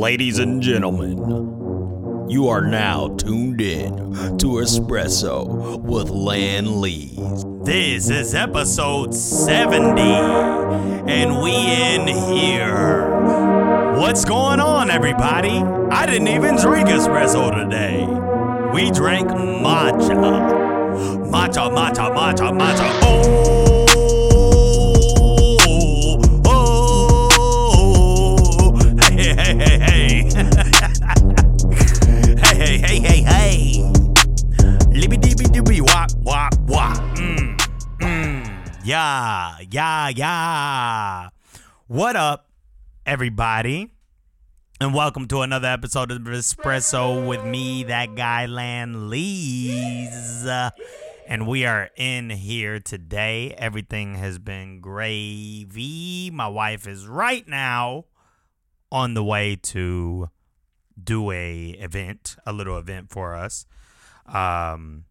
Ladies and gentlemen, you are now tuned in to Espresso with Lan Lees. This is episode 70, and we in here. What's going on, everybody? I didn't even drink espresso today. We drank matcha. Matcha, matcha, matcha, matcha. Oh! Yeah, yeah, yeah. What up, everybody? And welcome to another episode of Espresso with me, that guy Lan Lees. And we are in here today. Everything has been gravy. My wife is right now on the way to do a event, a little event for us. Um,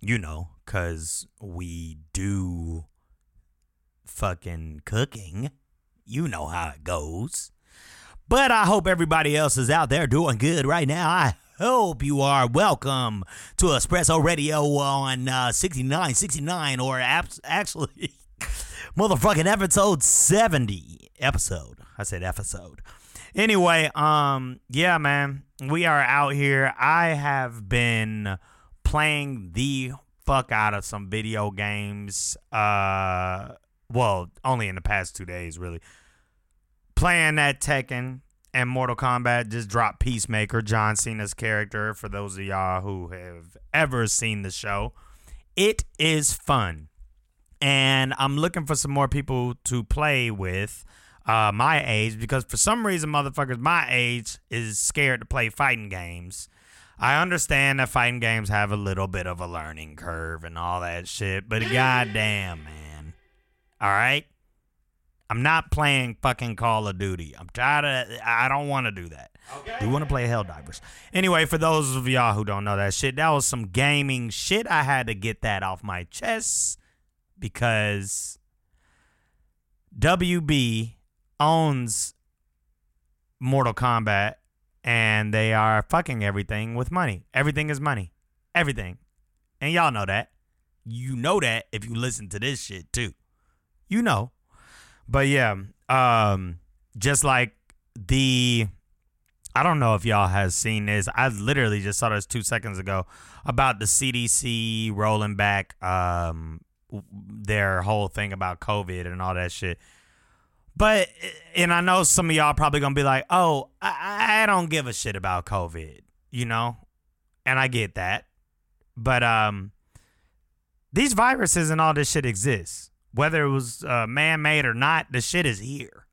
you know, cause we do fucking cooking. You know how it goes. But I hope everybody else is out there doing good right now. I hope you are. Welcome to Espresso Radio on uh, 69, 69, or abs- actually, motherfucking episode 70. Episode. I said episode. Anyway, um, yeah, man, we are out here. I have been playing the fuck out of some video games. Uh, well, only in the past two days, really playing that Tekken and Mortal Kombat just dropped Peacemaker, John Cena's character, for those of y'all who have ever seen the show. It is fun. And I'm looking for some more people to play with uh, my age because for some reason, motherfuckers my age is scared to play fighting games. I understand that fighting games have a little bit of a learning curve and all that shit, but goddamn, man. All right? I'm not playing fucking Call of Duty. I'm tired of I don't want to do that. Okay. Do you want to play Helldivers. Anyway, for those of y'all who don't know that shit, that was some gaming shit. I had to get that off my chest because WB owns Mortal Kombat and they are fucking everything with money. Everything is money. Everything. And y'all know that. You know that if you listen to this shit too. You know. But yeah, um, just like the, I don't know if y'all has seen this. I literally just saw this two seconds ago about the CDC rolling back um their whole thing about COVID and all that shit. But and I know some of y'all probably gonna be like, "Oh, I, I don't give a shit about COVID," you know, and I get that. But um, these viruses and all this shit exists whether it was uh, man-made or not the shit is here.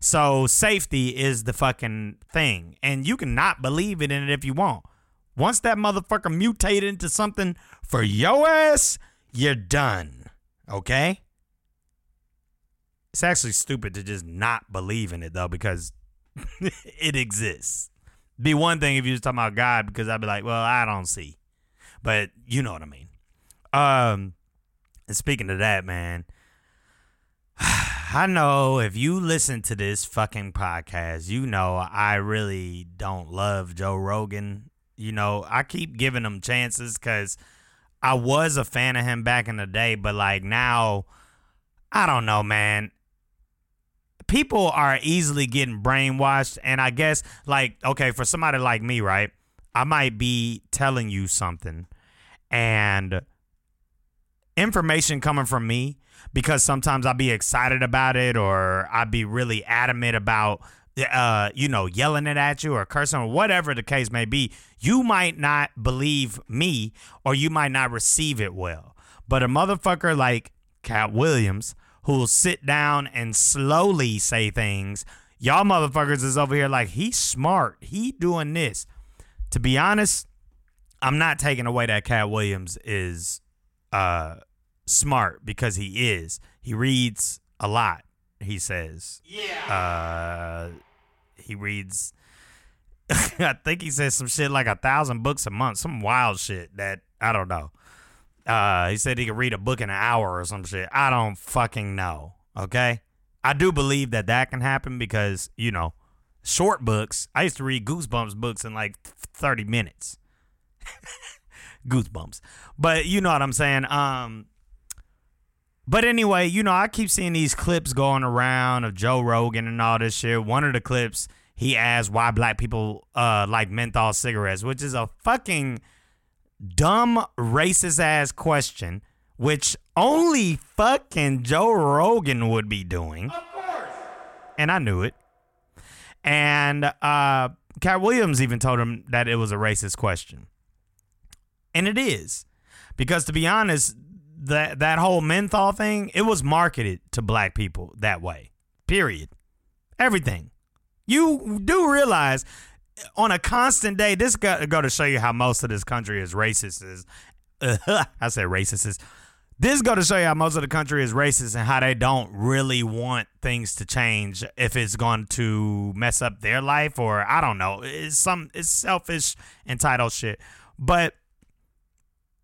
So safety is the fucking thing and you can not believe it in it if you want. Once that motherfucker mutated into something for your ass you're done okay? It's actually stupid to just not believe in it though because it exists. Be one thing if you was talking about god because i'd be like well i don't see. But you know what i mean. Um and speaking of that, man, I know if you listen to this fucking podcast, you know I really don't love Joe Rogan. You know, I keep giving him chances because I was a fan of him back in the day, but like now, I don't know, man. People are easily getting brainwashed, and I guess, like, okay, for somebody like me, right? I might be telling you something, and information coming from me because sometimes I'll be excited about it or I'll be really adamant about uh you know yelling it at you or cursing or whatever the case may be. You might not believe me or you might not receive it well. But a motherfucker like Katt Williams who'll sit down and slowly say things y'all motherfuckers is over here like he's smart he doing this. To be honest I'm not taking away that Katt Williams is uh smart because he is. He reads a lot, he says. Yeah. Uh he reads I think he says some shit like a thousand books a month, some wild shit that I don't know. Uh he said he could read a book in an hour or some shit. I don't fucking know. Okay? I do believe that that can happen because, you know, short books. I used to read Goosebumps books in like 30 minutes. Goosebumps. But you know what I'm saying? Um but anyway, you know, I keep seeing these clips going around of Joe Rogan and all this shit. One of the clips, he asked why black people uh like menthol cigarettes, which is a fucking dumb racist ass question, which only fucking Joe Rogan would be doing. Of course. And I knew it. And uh Katt Williams even told him that it was a racist question. And it is. Because to be honest, that that whole menthol thing, it was marketed to black people that way. Period. Everything. You do realize on a constant day, this got go to show you how most of this country is racist. Is I say racist is. This go to show you how most of the country is racist and how they don't really want things to change if it's going to mess up their life or I don't know. It's some it's selfish entitled shit. But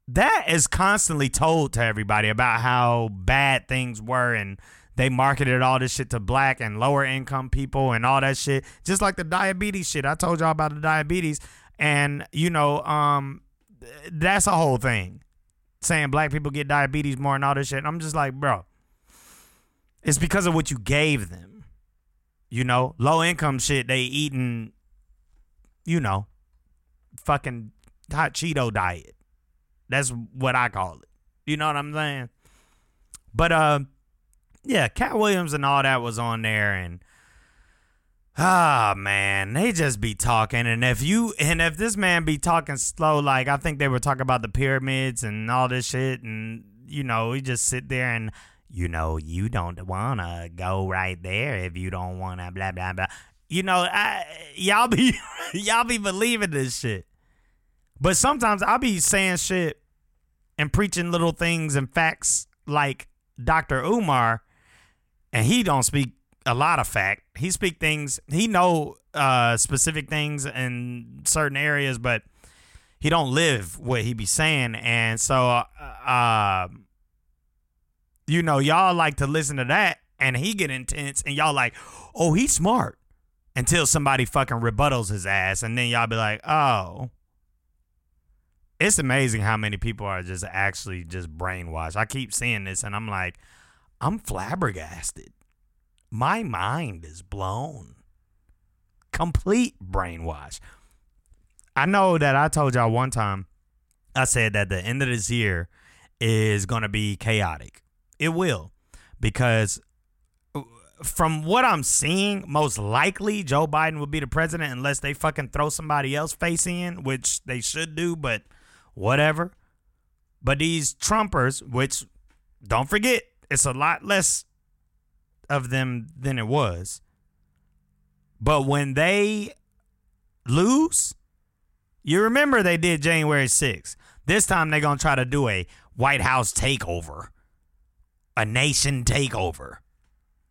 that is constantly told to everybody about how bad things were and they marketed all this shit to black and lower income people and all that shit just like the diabetes shit. I told y'all about the diabetes and you know um that's a whole thing. Saying black people get diabetes more and all this shit. I'm just like bro it's because of what you gave them you know? Low income shit they eating you know fucking hot cheeto diet that's what I call it. You know what I'm saying? But uh yeah, Katt Williams and all that was on there and Ah man, they just be talking and if you and if this man be talking slow like I think they were talking about the pyramids and all this shit and you know, he just sit there and you know, you don't want to go right there if you don't want to blah blah blah. You know, I, y'all be y'all be believing this shit. But sometimes I'll be saying shit and preaching little things and facts like Dr. Umar, and he don't speak a lot of fact. He speak things. He know uh, specific things in certain areas, but he don't live what he be saying. And so, uh, um, you know, y'all like to listen to that, and he get intense, and y'all like, oh, he's smart. Until somebody fucking rebuttals his ass, and then y'all be like, oh, it's amazing how many people are just actually just brainwashed. I keep seeing this and I'm like, I'm flabbergasted. My mind is blown. Complete brainwash. I know that I told y'all one time, I said that the end of this year is going to be chaotic. It will. Because uh, from what I'm seeing, most likely Joe Biden will be the president unless they fucking throw somebody else face in, which they should do, but whatever. But these Trumpers, which don't forget, it's a lot less of them than it was. But when they lose, you remember they did January 6th. This time they're going to try to do a White House takeover, a nation takeover.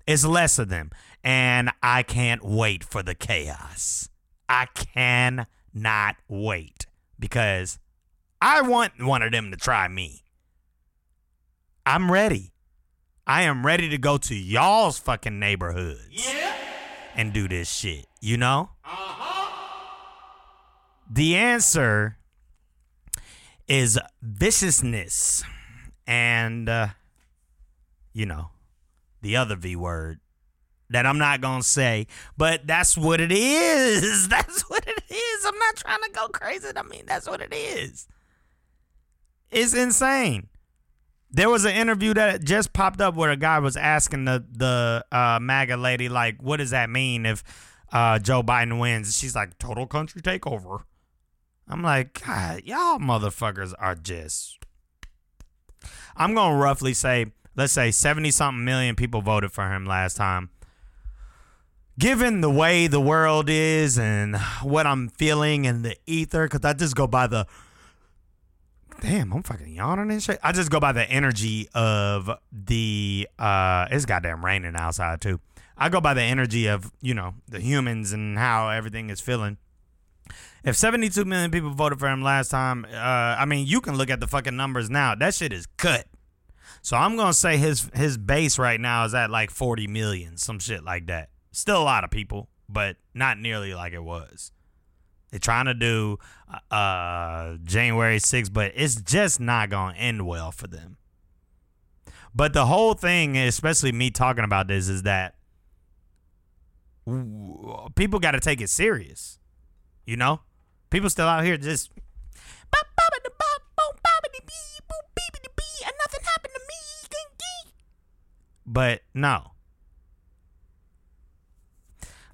It's less of them. And I can't wait for the chaos. I cannot wait because I want one of them to try me. I'm ready. I am ready to go to y'all's fucking neighborhoods. Yeah. And do this shit, you know? Uh-huh. The answer is viciousness. And, uh, you know, the other V word that I'm not going to say, but that's what it is. That's what it is. I'm not trying to go crazy. I mean, that's what it is. It's insane. There was an interview that just popped up where a guy was asking the the uh, MAGA lady like, "What does that mean if uh, Joe Biden wins?" She's like, "Total country takeover." I'm like, God, y'all motherfuckers are just. I'm gonna roughly say, let's say seventy something million people voted for him last time. Given the way the world is and what I'm feeling and the ether, because I just go by the Damn, I'm fucking yawning and shit. I just go by the energy of the uh it's goddamn raining outside too. I go by the energy of, you know, the humans and how everything is feeling. If 72 million people voted for him last time, uh I mean, you can look at the fucking numbers now. That shit is cut. So I'm going to say his his base right now is at like 40 million, some shit like that. Still a lot of people. but not nearly like it was. They're trying to do uh, January 6th, but it's just not going to end well for them. But the whole thing, especially me talking about this, is that people got to take it serious. You know, people still out here just. But no.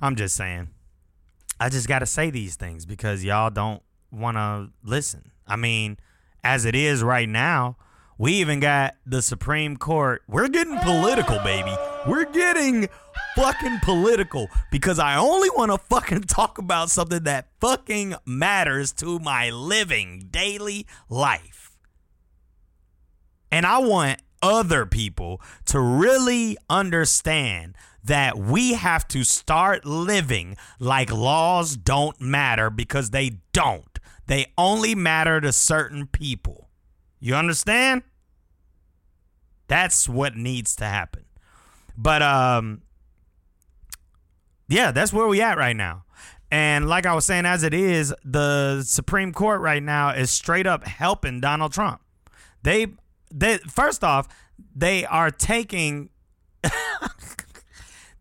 I'm just saying. I just got to say these things because y'all don't want to listen. I mean, as it is right now, we even got the Supreme Court. We're getting political, baby. We're getting fucking political because I only want to fucking talk about something that fucking matters to my living daily life. And I want other people to really understand that we have to start living like laws don't matter because they don't. They only matter to certain people. You understand? That's what needs to happen. But um yeah, that's where we at right now. And like I was saying as it is, the Supreme Court right now is straight up helping Donald Trump. They they first off, they are taking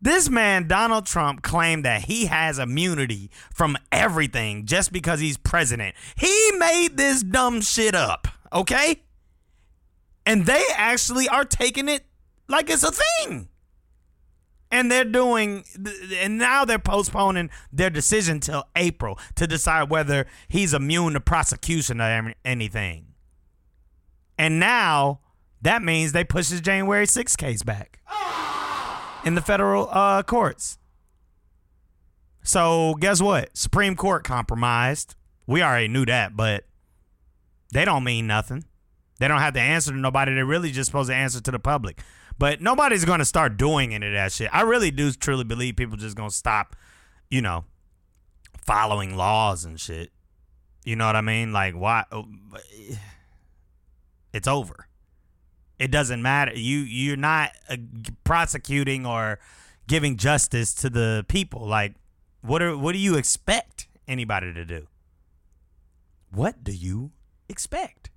This man, Donald Trump, claimed that he has immunity from everything just because he's president. He made this dumb shit up, okay? And they actually are taking it like it's a thing. And they're doing, and now they're postponing their decision till April to decide whether he's immune to prosecution or anything. And now that means they push his January 6th case back oh, in the federal uh, courts. So guess what? Supreme Court compromised. We already knew that, but they don't mean nothing. They don't have to answer to nobody. They're really just supposed to answer to the public. But nobody's going to start doing any of that shit. I really do truly believe people just going to stop, you know, following laws and shit. You know what I mean? Like, why? Oh, it's over. It doesn't matter. You you're not uh, prosecuting or giving justice to the people. Like, what are what do you expect anybody to do? What do you expect?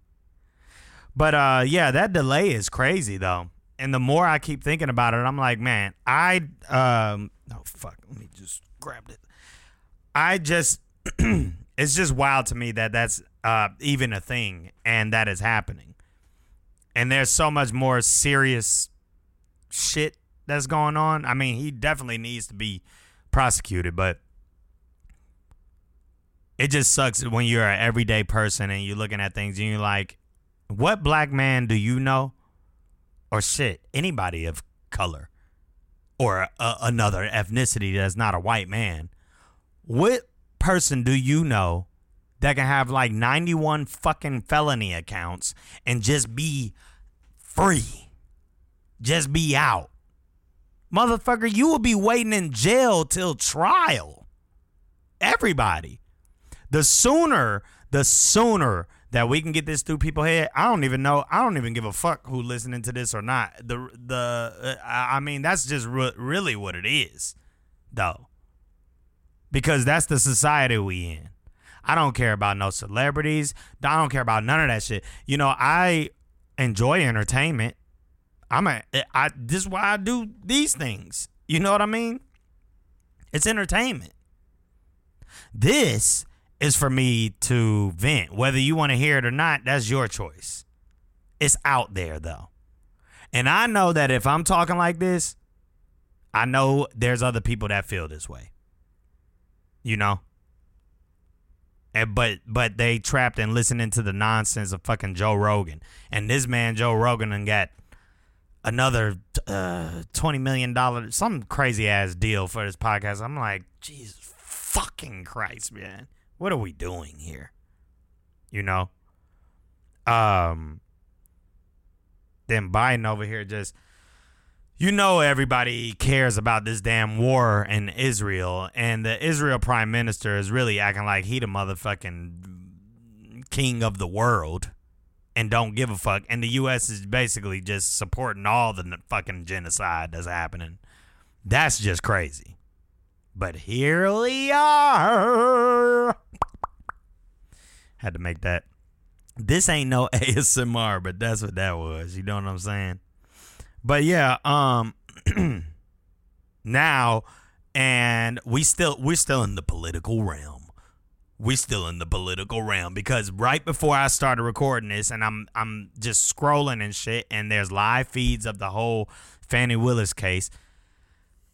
But uh, yeah, that delay is crazy though. And the more I keep thinking about it, I'm like, man, I um, oh fuck, let me just grab it. I just, it's just wild to me that that's uh even a thing and that is happening and there's so much more serious shit that's going on. I mean, he definitely needs to be prosecuted, but it just sucks when you're an everyday person and you're looking at things and you're like, what black man do you know? Or shit, anybody of color or a, another ethnicity that's not a white man. What person do you know that can have like 91 fucking felony accounts and just be free. Just be out. Motherfucker, you will be waiting in jail till trial. Everybody. The sooner, the sooner that we can get this through people's head. I don't even know. I don't even give a fuck who listening to this or not. The the uh, I mean that's just re- really what it is, though. Because that's the society we in. I don't care about no celebrities. I don't care about none of that shit. You know, I enjoy entertainment. I'm a eh, I this is why I do these things. You know what I mean? It's entertainment. This is for me to vent. Whether you want to hear it or not, that's your choice. It's out there though. And I know that if I'm talking like this, I know there's other people that feel this way. You know? And, but but they trapped and listening to the nonsense of fucking Joe Rogan. And this man Joe Rogan and got another uh, twenty million dollar some crazy ass deal for this podcast. I'm like, Jesus fucking Christ, man. What are we doing here? You know? Um then Biden over here just you know everybody cares about this damn war in Israel, and the Israel prime minister is really acting like he the motherfucking king of the world and don't give a fuck. And the U.S. is basically just supporting all the fucking genocide that's happening. That's just crazy. But here we are. Had to make that. This ain't no ASMR, but that's what that was. You know what I'm saying? But yeah, um now and we still we're still in the political realm. We're still in the political realm because right before I started recording this and I'm I'm just scrolling and shit and there's live feeds of the whole Fani Willis case.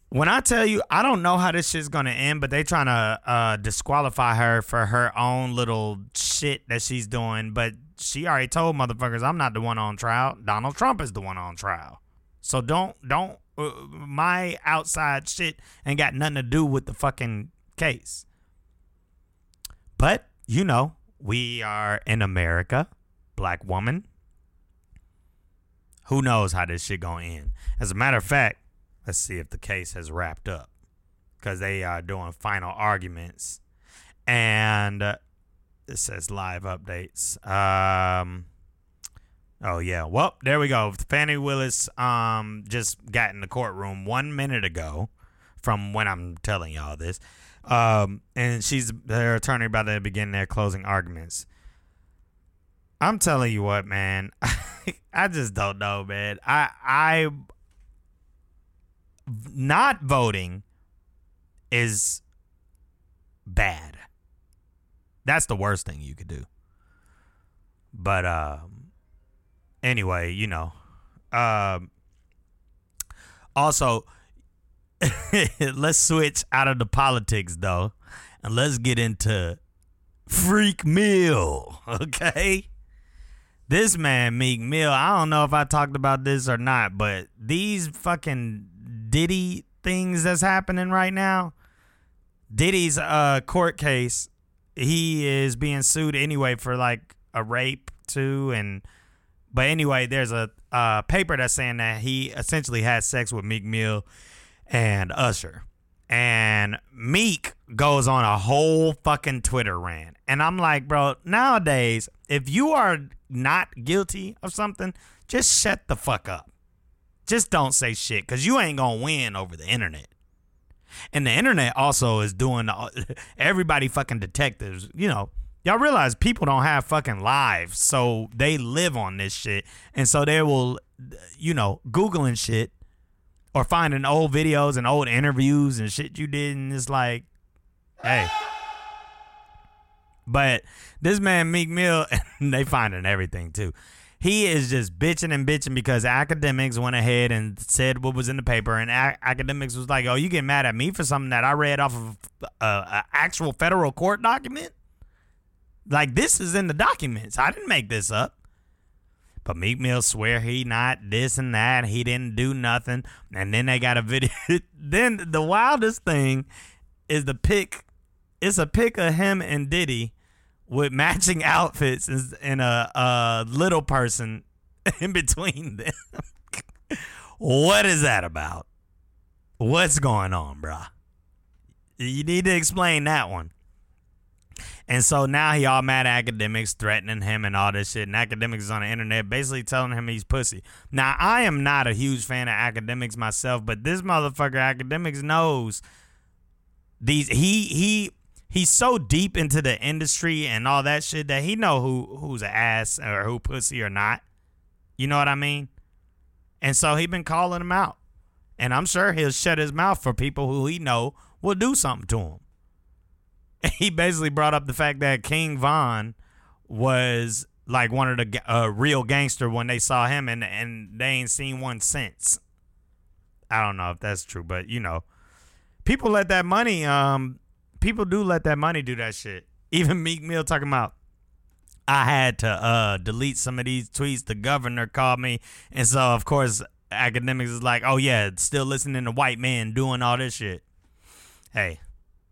When I tell you, I don't know how this shit's gonna end, but they trying to uh, disqualify her for her own little shit that she's doing. But she already told motherfuckers, I'm not the one on trial. Donald Trump is the one on trial. So don't don't uh, my outside shit ain't got nothing to do with the fucking case. But you know, we are in America, black woman. Who knows how this shit gonna end? As a matter of fact, let's see if the case has wrapped up because they are doing final arguments, and uh, it says live updates. Um, oh yeah, well there we go. Fani Willis um just got in the courtroom one minute ago from when I'm telling y'all this. Um, and she's their attorney about to begin their closing arguments. I'm telling you what, man. I just don't know, man. I I not voting is bad. That's the worst thing you could do. But um anyway, you know. Um also let's switch out of the politics though and let's get into Freak Mill, okay? This man, Meek Mill, I don't know if I talked about this or not, but these fucking Diddy things that's happening right now, Diddy's uh court case, he is being sued anyway for like a rape too and but anyway, there's a uh, paper that's saying that he essentially had sex with Meek Mill and Usher. And Meek goes on a whole fucking Twitter rant. And I'm like, bro, nowadays, if you are not guilty of something, just shut the fuck up. Just don't say shit because you ain't going to win over the internet. And the internet also is doing everybody fucking detectives, you know. Y'all realize people don't have fucking lives, so they live on this shit. And so they will, you know, Googling shit or finding old videos and old interviews and shit you did, and it's like, hey. But this man Meek Mill, they finding everything too. He is just bitching and bitching because Akademiks went ahead and said what was in the paper, and a- Akademiks was like, "Oh, you get mad at me for something that I read off of uh, an actual federal court document? Like this is in the documents. I didn't make this up." But Meek Mill swear he not this and that. He didn't do nothing. And then they got a video. then the wildest thing is the pic. It's a pic of him and Diddy with matching outfits and a, a little person in between them. what is that about? What's going on, bruh? You need to explain that one. And so now he all mad Akademiks threatening him and all this shit. And Akademiks is on the internet basically telling him he's pussy. Now I am not a huge fan of Akademiks myself, but this motherfucker Akademiks knows these he he he's so deep into the industry and all that shit that he know who who's an ass or who pussy or not. You know what I mean? And so he been calling him out. And I'm sure he'll shut his mouth for people who he know will do something to him. he basically brought up the fact that King Von was like one of the uh, real gangster when they saw him, and and they ain't seen one since. I don't know if that's true, but you know, people let that money. Um, people do let that money do that shit. Even Meek Mill talking about. I had to uh delete some of these tweets. The governor called me, and so of course Akademiks is like, "Oh yeah, still listening to white man doing all this shit." Hey,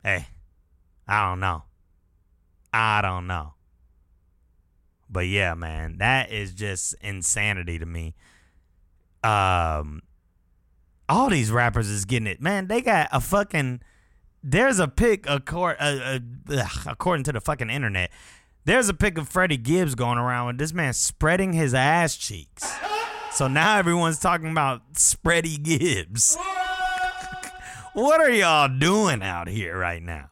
hey, I don't know. I don't know. But yeah, man, that is just insanity to me. Um, all these rappers is getting it, man. They got a fucking. There's a pic, according, uh, uh, according to the fucking internet. There's a pic of Freddie Gibbs going around with this man spreading his ass cheeks. So now everyone's talking about Spready Gibbs. what are y'all doing out here right now?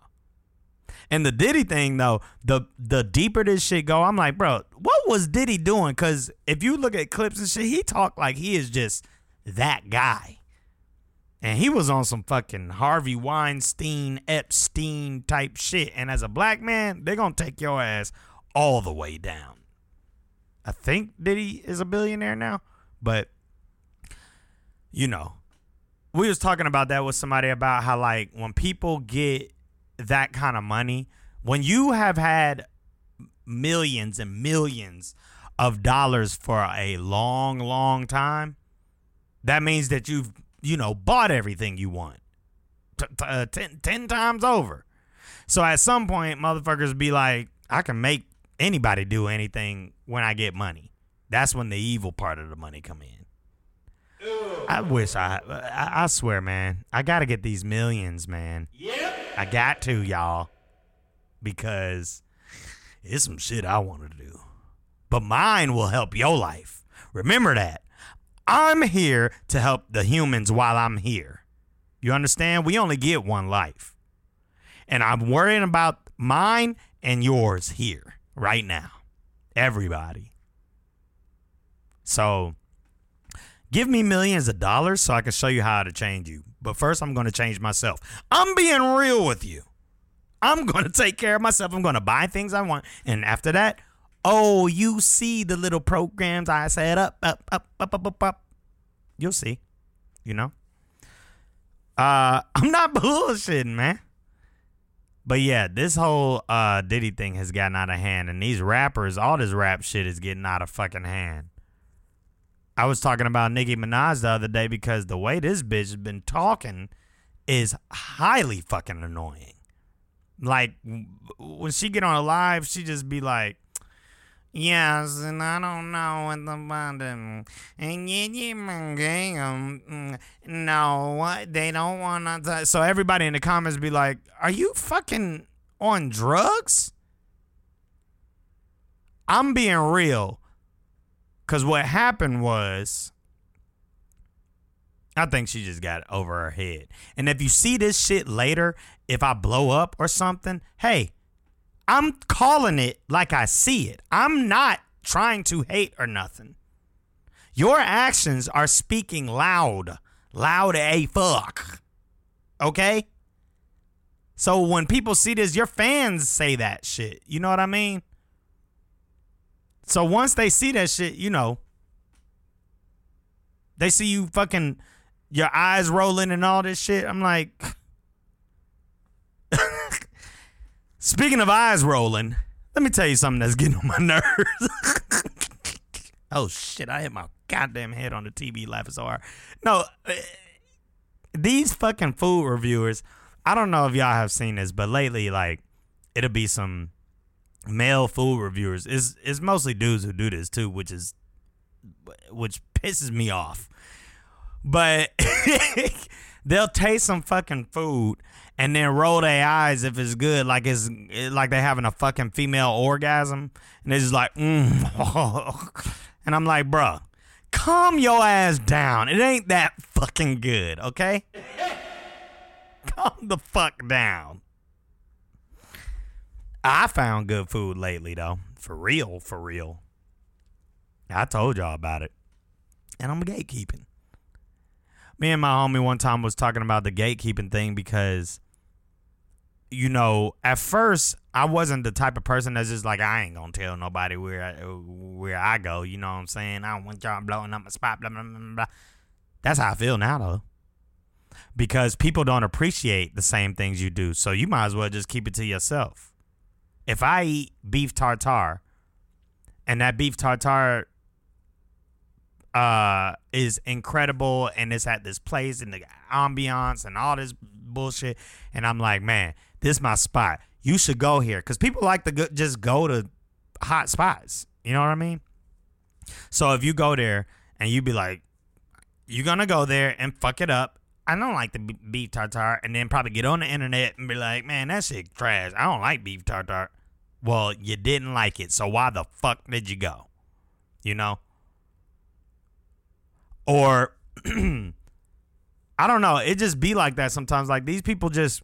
And the Diddy thing though, the the deeper this shit go, I'm like, bro, what was Diddy doing? Cause if you look at clips and shit, he talk like he is just that guy. And he was on some fucking Harvey Weinstein, Epstein type shit. And as a black man, they're gonna take your ass all the way down. I think Diddy is a billionaire now, but you know, we was talking about that with somebody about how like when people get that kind of money, when you have had millions and millions of dollars for a long, long time, that means that you've, you know, bought everything you want t- t- uh, ten, 10 times over. So at some point, motherfuckers be like, I can make anybody do anything when I get money. That's when the evil part of the money come in. I wish I, I, I swear, man, I gotta get these millions, man. Yep. I got to, y'all, because it's some shit I want to do. But mine will help your life. Remember that. I'm here to help the humans while I'm here. You understand? We only get one life. And I'm worrying about mine and yours here, right now. Everybody. So Give me millions of dollars so I can show you how to change you. But first, I'm going to change myself. I'm being real with you. I'm going to take care of myself. I'm going to buy things I want. And after that, oh, you see the little programs I set up, up, up, up, up, up, up. You'll see. You know? Uh, I'm not bullshitting, man. But yeah, this whole uh Diddy thing has gotten out of hand, and these rappers, all this rap shit is getting out of fucking hand. I was talking about Nicki Minaj the other day because the way this bitch has been talking is highly fucking annoying. Like when she get on a live, she just be like, Yes, and I don't know what the button. And you no, they don't want to. So everybody in the comments be like, "Are you fucking on drugs?" I'm being real. Because what happened was, I think she just got over her head. And if you see this shit later, if I blow up or something, hey, I'm calling it like I see it. I'm not trying to hate or nothing. Your actions are speaking loud, loud a fuck. Okay? So when people see this, your fans say that shit. You know what I mean? So once they see that shit, you know, they see you fucking your eyes rolling and all this shit. I'm like, speaking of eyes rolling, let me tell you something that's getting on my nerves. oh shit! I hit my goddamn head on the TV laughing so hard. No, uh, these fucking food reviewers. I don't know if y'all have seen this, but lately, like, it'll be some male food reviewers. Is is mostly dudes who do this too, which is which pisses me off. But they'll taste some fucking food and then roll their eyes if it's good, like it's like they're having a fucking female orgasm, and they're just like, mm. and I'm like, bruh, calm your ass down. It ain't that fucking good, okay? calm the fuck down. I found good food lately though. For real, for real. I told y'all about it. And I'm gatekeeping. Me and my homie one time was talking about the gatekeeping thing because you know, at first I wasn't the type of person that's just like I ain't gonna tell nobody where I, where I go. You know what I'm saying? I don't want y'all blowing up my spot. Blah blah blah blah. That's how I feel now though, because people don't appreciate the same things you do. So you might as well just keep it to yourself if I eat beef tartare and that beef tartare uh is incredible and it's at this place and the ambiance and all this bullshit and I'm like, man, this is my spot. You should go here cuz people like to go, just go to hot spots. You know what I mean? So if you go there and you be like you're going to go there and fuck it up I don't like the beef tartare, and then probably get on the internet and be like, man, that shit trash. I don't like beef tartare. Well, you didn't like it, so why the fuck did you go? You know? Or I don't know. It just be like that sometimes. Like these people just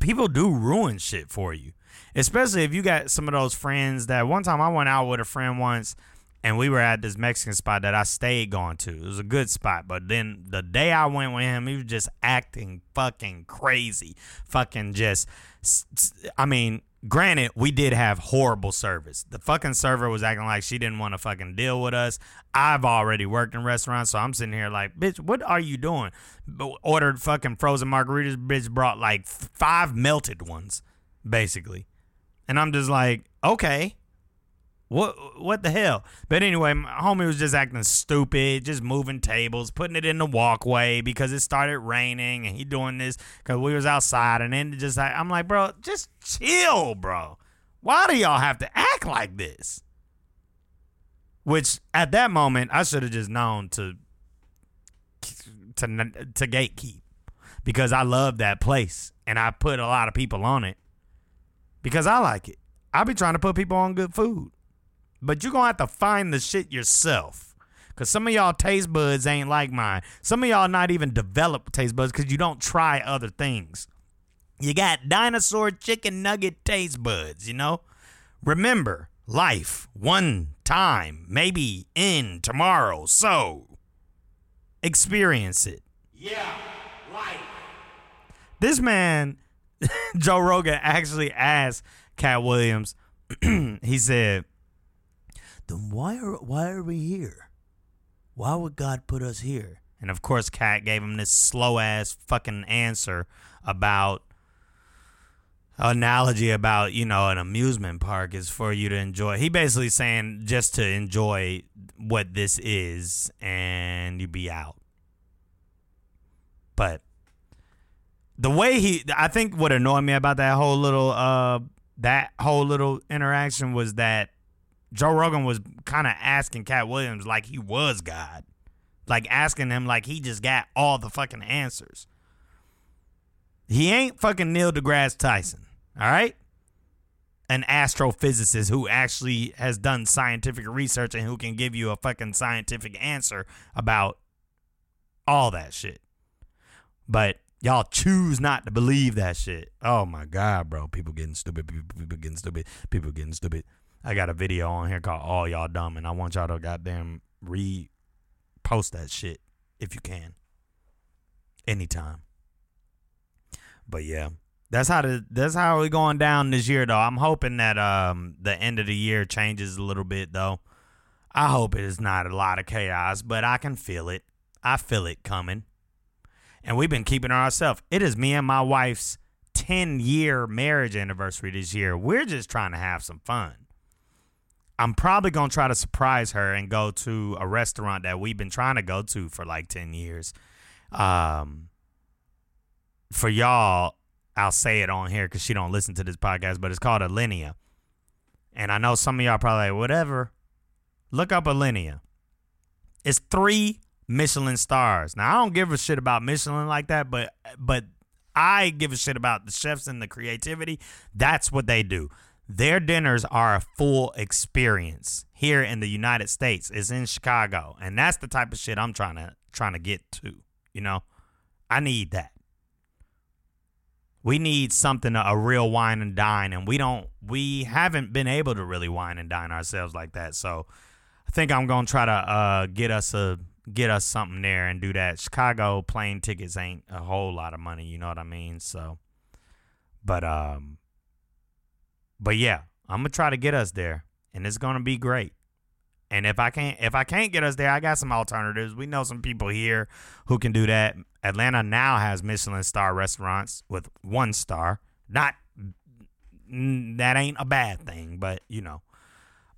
people do ruin shit for you. Especially if you got some of those friends that one time I went out with a friend once and we were at this Mexican spot that I stayed going to. It was a good spot, but then the day I went with him, he was just acting fucking crazy. Fucking just I mean, granted, we did have horrible service. The fucking server was acting like she didn't want to fucking deal with us. I've already worked in restaurants, so I'm sitting here like, bitch, what are you doing? Ordered fucking frozen margaritas. Bitch brought like five melted ones, basically, and I'm just like, okay. What what the hell? But anyway, my homie was just acting stupid, just moving tables, putting it in the walkway because it started raining, and he doing this because we was outside, and then just like I'm like, bro, just chill, bro. Why do y'all have to act like this? Which at that moment I should have just known to to to gatekeep because I love that place and I put a lot of people on it because I like it. I be trying to put people on good food. But you're going to have to find the shit yourself. Because some of y'all taste buds ain't like mine. Some of y'all not even develop taste buds because you don't try other things. You got dinosaur chicken nugget taste buds, you know? Remember, life, one time, maybe in tomorrow. So, experience it. Yeah, life. This man, Joe Rogan, actually asked Katt Williams, he said, then why are why are we here? Why would God put us here? And of course, Katt gave him this slow ass fucking answer about analogy about you know an amusement park is for you to enjoy. He basically saying just to enjoy what this is, and you be out. But the way he, I think what annoyed me about that whole little uh that whole little interaction was that Joe Rogan was kind of asking Katt Williams like he was God. Like asking him like he just got all the fucking answers. He ain't fucking Neil deGrasse Tyson, all right? An astrophysicist who actually has done scientific research and who can give you a fucking scientific answer about all that shit. But y'all choose not to believe that shit. Oh my God, bro. People getting stupid. People, people getting stupid. People getting stupid. I got a video on here called All Y'all Dumb, and I want y'all to goddamn repost that shit if you can. Anytime. But yeah. That's how the that's how we going down this year though. I'm hoping that um the end of the year changes a little bit though. I hope it is not a lot of chaos, but I can feel it. I feel it coming. And we've been keeping ourselves. It is me and my wife's 10 year marriage anniversary this year. We're just trying to have some fun. I'm probably gonna try to surprise her and go to a restaurant that we've been trying to go to for like ten years. Um, for y'all, I'll say it on here because she don't listen to this podcast, but it's called Alinea. And I know some of y'all probably like, whatever. Look up Alinea. It's three Michelin stars. Now I don't give a shit about Michelin like that, but but I give a shit about the chefs and the creativity. That's what they do. Their dinners are a full experience here in the United States. It's in Chicago, and that's the type of shit I'm trying to trying to get to. You know, I need that. We need something a real wine and dine, and we don't. We haven't been able to really wine and dine ourselves like that. So, I think I'm gonna try to uh, get us a get us something there and do that. Chicago plane tickets ain't a whole lot of money. You know what I mean? So, but um but yeah, I'm gonna try to get us there, and it's gonna be great. And if I can't, if I can't get us there, I got some alternatives. We know some people here who can do that. Atlanta now has Michelin star restaurants with one star. Not that ain't a bad thing, but you know,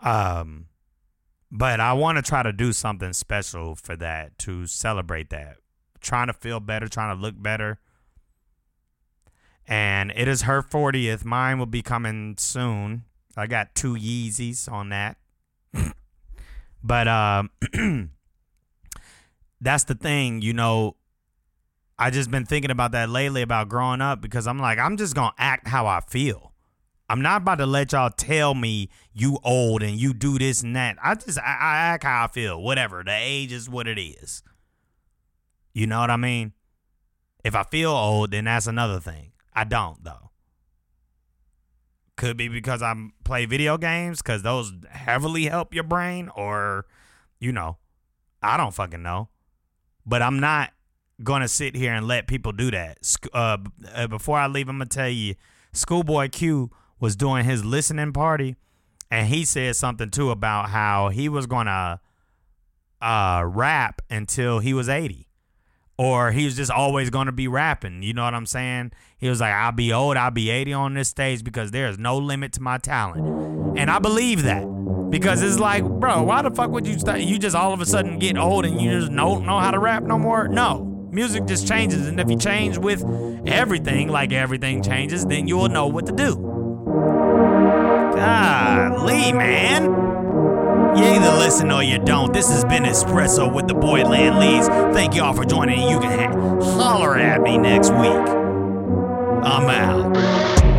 um, but I want to try to do something special for that to celebrate that. Trying to feel better, trying to look better and it is her 40th. Mine will be coming soon. I got two Yeezys on that. but um, that's the thing, you know. I just been thinking about that lately about growing up because I'm like, I'm just gonna act how I feel. I'm not about to let y'all tell me you old and you do this and that. I just I, I act how I feel. Whatever. The age is what it is. You know what I mean? If I feel old, then that's another thing. I don't though. Could be because I play video games because those heavily help your brain, or you know, I don't fucking know. But I'm not gonna sit here and let people do that. Uh, uh, before I leave, I'm gonna tell you, Schoolboy Q was doing his listening party, and he said something too about how he was gonna uh, rap until he was 80 or he was just always going to be rapping. You know what I'm saying? He was like, I'll be old, I'll be 80 on this stage because there's no limit to my talent. And I believe that because it's like, bro, why the fuck would you start? You just all of a sudden get old and you just don't know how to rap no more? No. Music just changes. And if you change with everything, like everything changes, then you'll know what to do. Golly, man. You either listen or you don't. This has been Espresso with the boy Land Lees. Thank y'all for joining. You can ha- holler at me next week. I'm out.